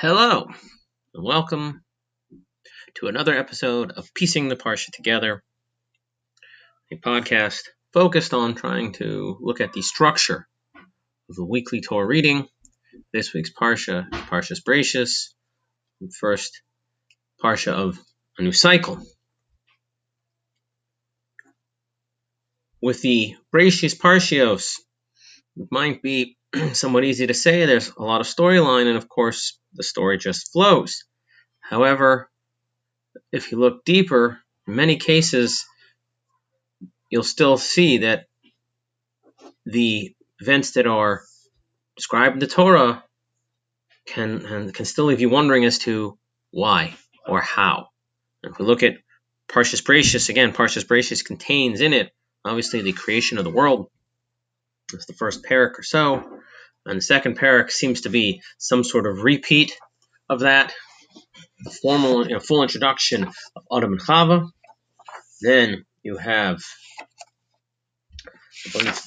Hello, and welcome to another episode of Piecing the Parsha Together, a podcast focused on trying to look at the structure of the weekly Torah reading. This week's Parsha Parshas Bereishis, the first Parsha of a new cycle. With the Bereishis Parshios, it might be somewhat easy to say. There's a lot of storyline, and of course, the story just flows. However, if you look deeper, in many cases, you'll still see that the events that are described in the Torah can can still leave you wondering as to why or how. If we look at Parshas Bereishis again, Parshas Bereishis contains in it obviously the creation of the world. It's the first parak or so. And the second parak seems to be some sort of repeat of that, formal, you know, full introduction of Adam and Chava. Then you have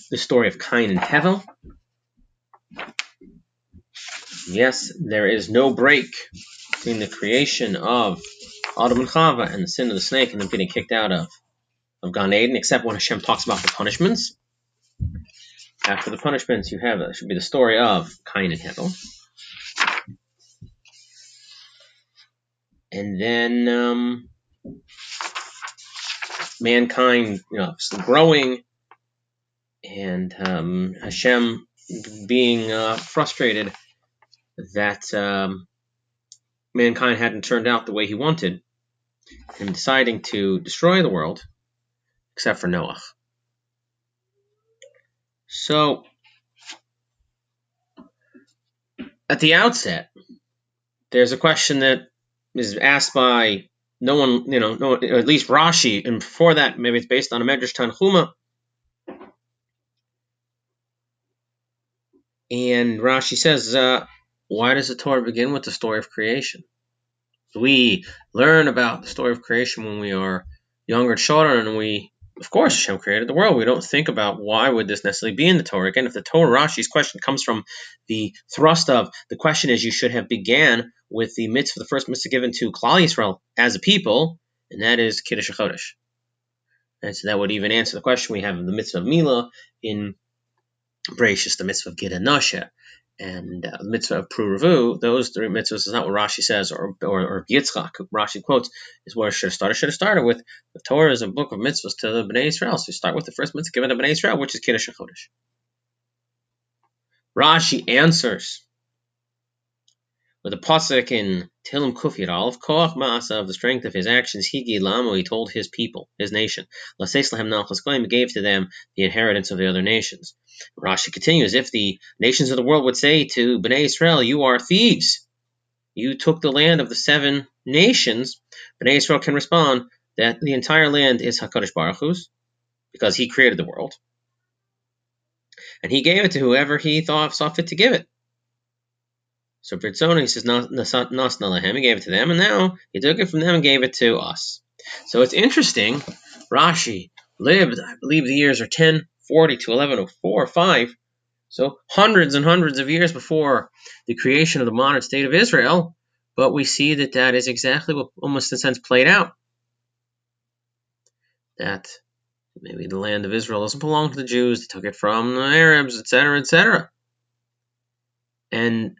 the story of Cain and Hevel. Yes, there is no break between the creation of Adam and Chava and the sin of the snake and them getting kicked out of, of Gan Eden, except when Hashem talks about the punishments. After the punishments, you have it should be the story of Cain and Hevel. And then um, mankind, you know, growing, and um, Hashem being uh, frustrated that um, mankind hadn't turned out the way he wanted, and deciding to destroy the world, except for Noah. So, at the outset, there's a question that is asked by no one, you know, no, at least Rashi, and before that, maybe it's based on a Medrash Tanhuma. And Rashi says, uh, why does the Torah begin with the story of creation? We learn about the story of creation when we are younger children, and we of course, Hashem created the world. We don't think about why would this necessarily be in the Torah. Again, if the Torah Rashi's question comes from the thrust of the question is you should have began with the mitzvah, the first mitzvah given to Klal Yisrael as a people, and that is Kiddush HaChodesh. And so that would even answer the question we have in the mitzvah of Mila in Bereishis, the mitzvah of Gid and uh, mitzvah of Pruruvu, those three mitzvahs is not what Rashi says, or or, or Yitzchak, Rashi quotes, is where should have started. Should have started with the Torah is a book of mitzvahs to the Bnei Israel. So you start with the first mitzvah given to Bnei Israel, which is Kiddush HaChodesh. Rashi answers with a pasuk in Tehillim Kufiyat Aleph, Koach Ma'asa of the strength of his actions, Higi Lamo, he told his people, his nation, Laseis Lahem Nachlas Goyim, gave to them the inheritance of the other nations. Rashi continues, if the nations of the world would say to Bnei Israel, you are thieves, you took the land of the seven nations, Bnei Israel can respond that the entire land is HaKadosh Baruch Hu's, because he created the world. And he gave it to whoever he thought saw fit to give it. So Britzona, he says, Nas Nalahem, he gave it to them, and now he took it from them and gave it to us. So it's interesting. Rashi lived, I believe the years are 1040 to 1104 or 5. So hundreds and hundreds of years before the creation of the modern state of Israel. But we see that that is exactly what almost in a sense played out. That maybe the land of Israel doesn't belong to the Jews, they took it from the Arabs, etc., etc. And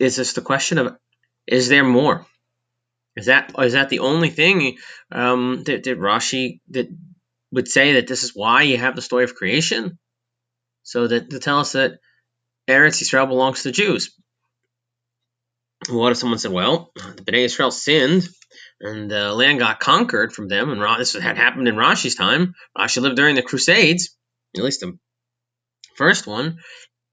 is this the question of is there more? Is that is that the only thing um, that, that Rashi that would say that this is why you have the story of creation? So that to tell us that Eretz Yisrael belongs to the Jews. What if someone said, well, the Bnei Israel sinned and the land got conquered from them, and this had happened in Rashi's time. Rashi lived during the Crusades, at least the first one,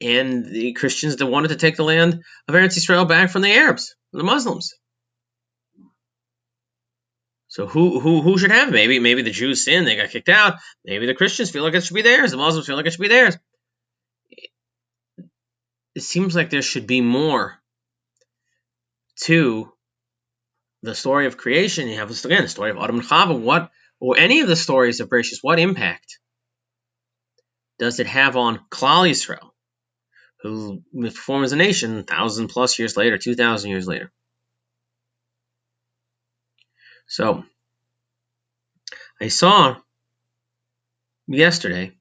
and the Christians that wanted to take the land of Eretz Israel back from the Arabs, the Muslims. So who who who should have? Maybe maybe the Jews sinned, they got kicked out. Maybe the Christians feel like it should be theirs. The Muslims feel like it should be theirs. It seems like there should be more to the story of creation. You have again the story of Adam and Chava. What or any of the stories of Bereishis, what impact does it have on Klal Yisrael? Who form as a nation thousand plus years later, two thousand years later. So I saw yesterday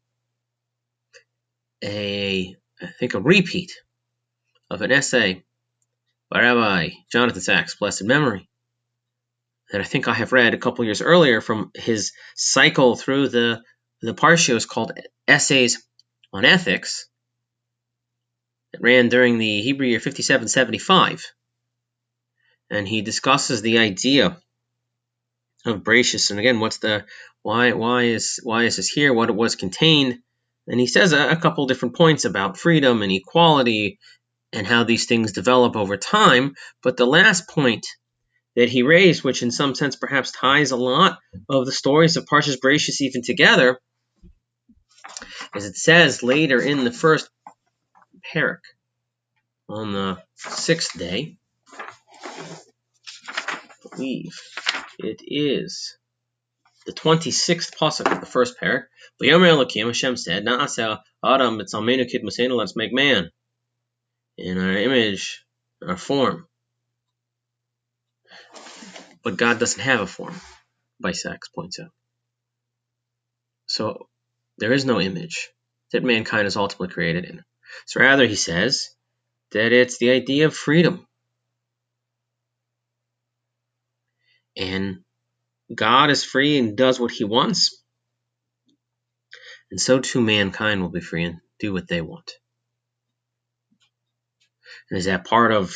a I think a repeat of an essay by Rabbi Jonathan Sacks, blessed memory, that I think I have read a couple years earlier from his cycle through the the parshios called Essays on Ethics. It ran during the Hebrew year 5775, and he discusses the idea of Bereshis, and again, what's the why why is why is this here? What it was contained, and he says a, a couple different points about freedom and equality and how these things develop over time. But the last point that he raised, which in some sense perhaps ties a lot of the stories of Parshas Bereshis even together, as it says later in the first parak on the sixth day. I believe it is the 26th pasuk of the first parak. V'yomer Elokim, Hashem said, Na'asa Adam b'tzalmenu kid let's make man in our image, our form. But God doesn't have a form, Sacks points out. So there is no image that mankind is ultimately created in. So rather, he says that it's the idea of freedom. And God is free and does what he wants. And so too mankind will be free and do what they want. And is that part of,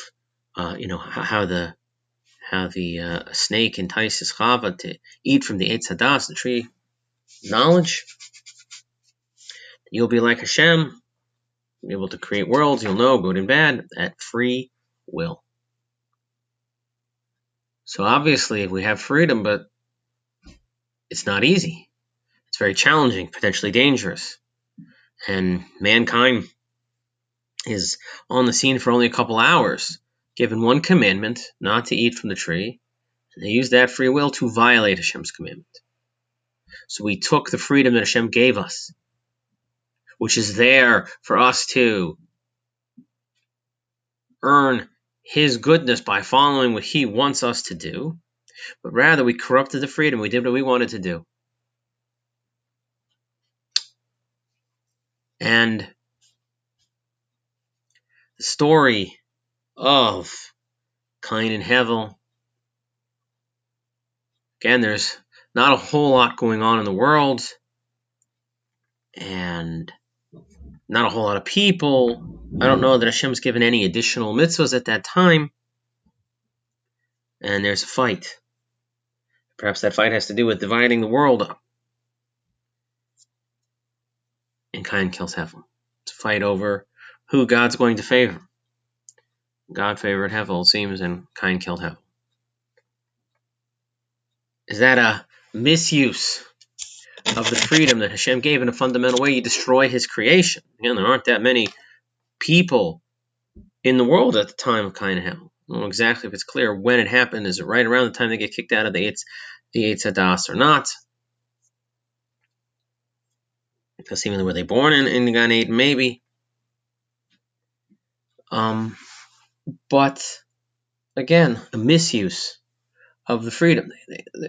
uh, you know, how the how the uh, snake entices Chava to eat from the Eitz Hadas, the tree knowledge? You'll be like Hashem, be able to create worlds. You'll know good and bad at free will. So obviously, we have freedom, but it's not easy. It's very challenging, potentially dangerous. And mankind is on the scene for only a couple hours, given one commandment not to eat from the tree, and they use that free will to violate Hashem's commandment. So we took the freedom that Hashem gave us, which is there for us to earn His goodness by following what He wants us to do, but rather we corrupted the freedom. We did what we wanted to do. And the story of Cain and Hevel. Again, there's not a whole lot going on in the world, and not a whole lot of people. I don't know that Hashem's given any additional mitzvahs at that time. And there's a fight. Perhaps that fight has to do with dividing the world up. And Cain kills Hevel. It's a fight over who God's going to favor. God favored Hevel, seems, and Cain killed Hevel. Is that a misuse of the freedom that Hashem gave in a fundamental way? You destroy his creation. Again, there aren't that many people in the world at the time of Cain and Hevel. I don't know exactly if it's clear when it happened. Is it right around the time they get kicked out of the Eitz, the Eitz or not? Because seemingly were they born in, in Gan Eden? Maybe. Um, but again, a misuse of the freedom.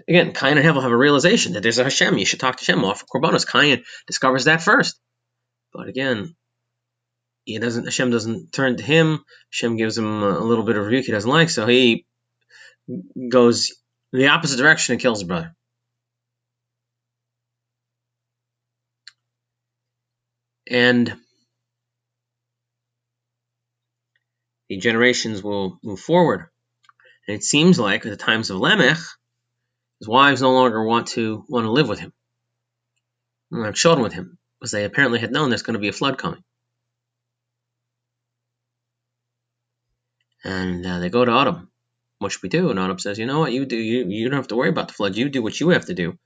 Again, Cain and Hevel have a realization that there's a Hashem. You should talk to Hashem. Offer korbanos. Cain discovers that first. But again, he doesn't. Hashem doesn't turn to him. Hashem gives him a little bit of rebuke he doesn't like, so he goes the opposite direction and kills his brother. And the generations will move forward. And it seems like at the times of Lamech, his wives no longer want to want to live with him, and have children with him, because they apparently had known there's going to be a flood coming. And uh, they go to Adam. What should we do? And Adam says, You know what? You do. You, you don't have to worry about the flood. You do what you have to do.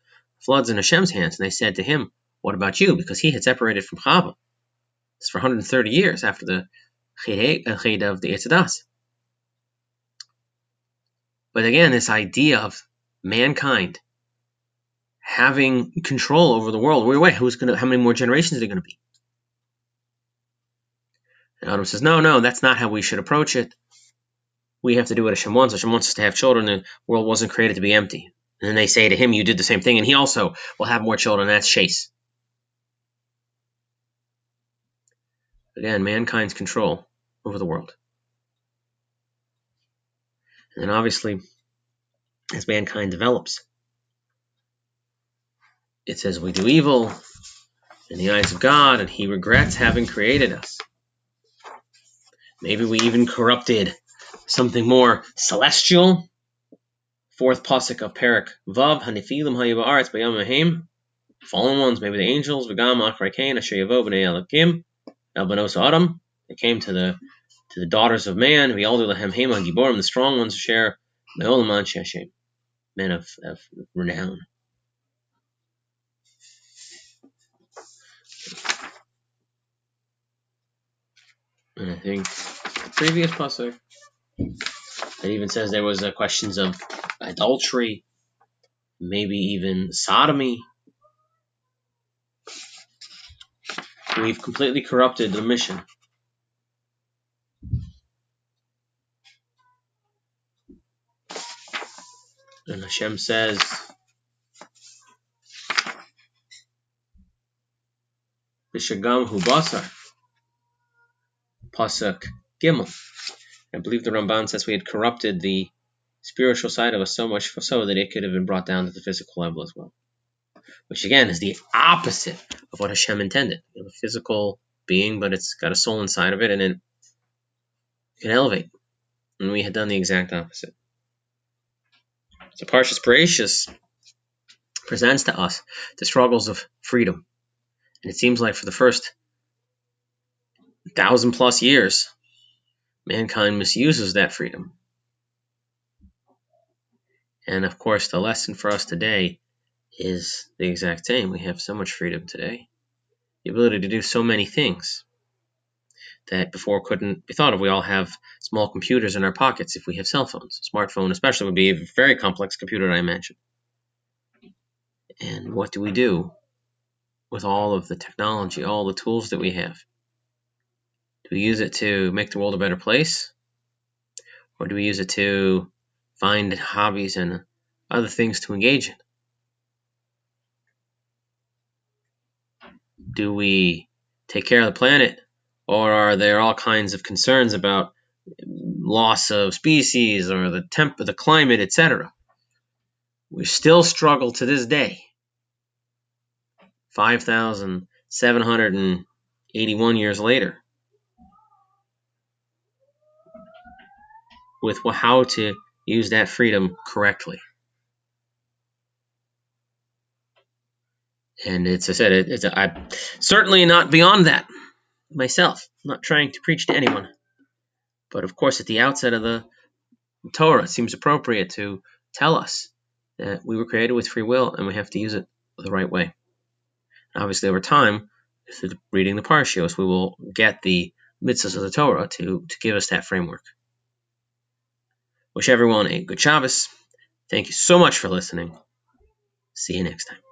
Flood's in Hashem's hands. And they said to him, What about you? Because he had separated from Chava. It's for 130 years after the Cheda of the Eitz Hadas. But again, this idea of mankind having control over the world. Wait, wait, who's gonna? How many more generations are there going to be? And Adam says, no, no, that's not how we should approach it. We have to do what Hashem wants. Hashem wants us to have children. The world wasn't created to be empty. And then they say to him, you did the same thing, and he also will have more children. That's Chase. Again, mankind's control over the world. And obviously, as mankind develops, it says we do evil in the eyes of God, and he regrets having created us. Maybe we even corrupted something more celestial. Fourth pasuk of Perak Vav Hanifilim Hayavaretz Bayam Mahim. Fallen ones, maybe the angels, Vagam Asher Yavo B'nei Elokim, Elbanos Adam. They came to the to the daughters of man, Vialdu Lahem Hema Giborim, the strong ones, share Meolaman Sheshem, men of, of renown. And I think the previous pasuk it even says there was uh, questions of adultery, maybe even sodomy. We've completely corrupted the mission. And Hashem says, Bishagam Hubasar. Pasuk Gimel. I believe the Ramban says we had corrupted the spiritual side of us so much so that it could have been brought down to the physical level as well. Which again is the opposite of what Hashem intended. You a physical being, but it's got a soul inside of it, and it can elevate. And we had done the exact opposite. So Parshas Bereshis presents to us the struggles of freedom. And it seems like for the first thousand plus years, mankind misuses that freedom. And of course, the lesson for us today is the exact same. We have so much freedom today, the ability to do so many things that before couldn't be thought of. We all have small computers in our pockets if we have cell phones. Smartphone, especially, would be a very complex computer, I imagine. And what do we do with all of the technology, all the tools that we have? Do we use it to make the world a better place? Or do we use it to find hobbies and other things to engage in? Do we take care of the planet? Or are there all kinds of concerns about loss of species or the temp the climate, etc.? We still struggle to this day. 5,781 years later with how to use that freedom correctly. And it's, I said, it, it's, I'm certainly not beyond that myself. I'm not trying to preach to anyone. But of course, at the outset of the Torah, it seems appropriate to tell us that we were created with free will and we have to use it the right way. And obviously, over time, through reading the Parshios, we will get the mitzvahs of the Torah to, to give us that framework. Wish everyone a good Shabbos. Thank you so much for listening. See you next time.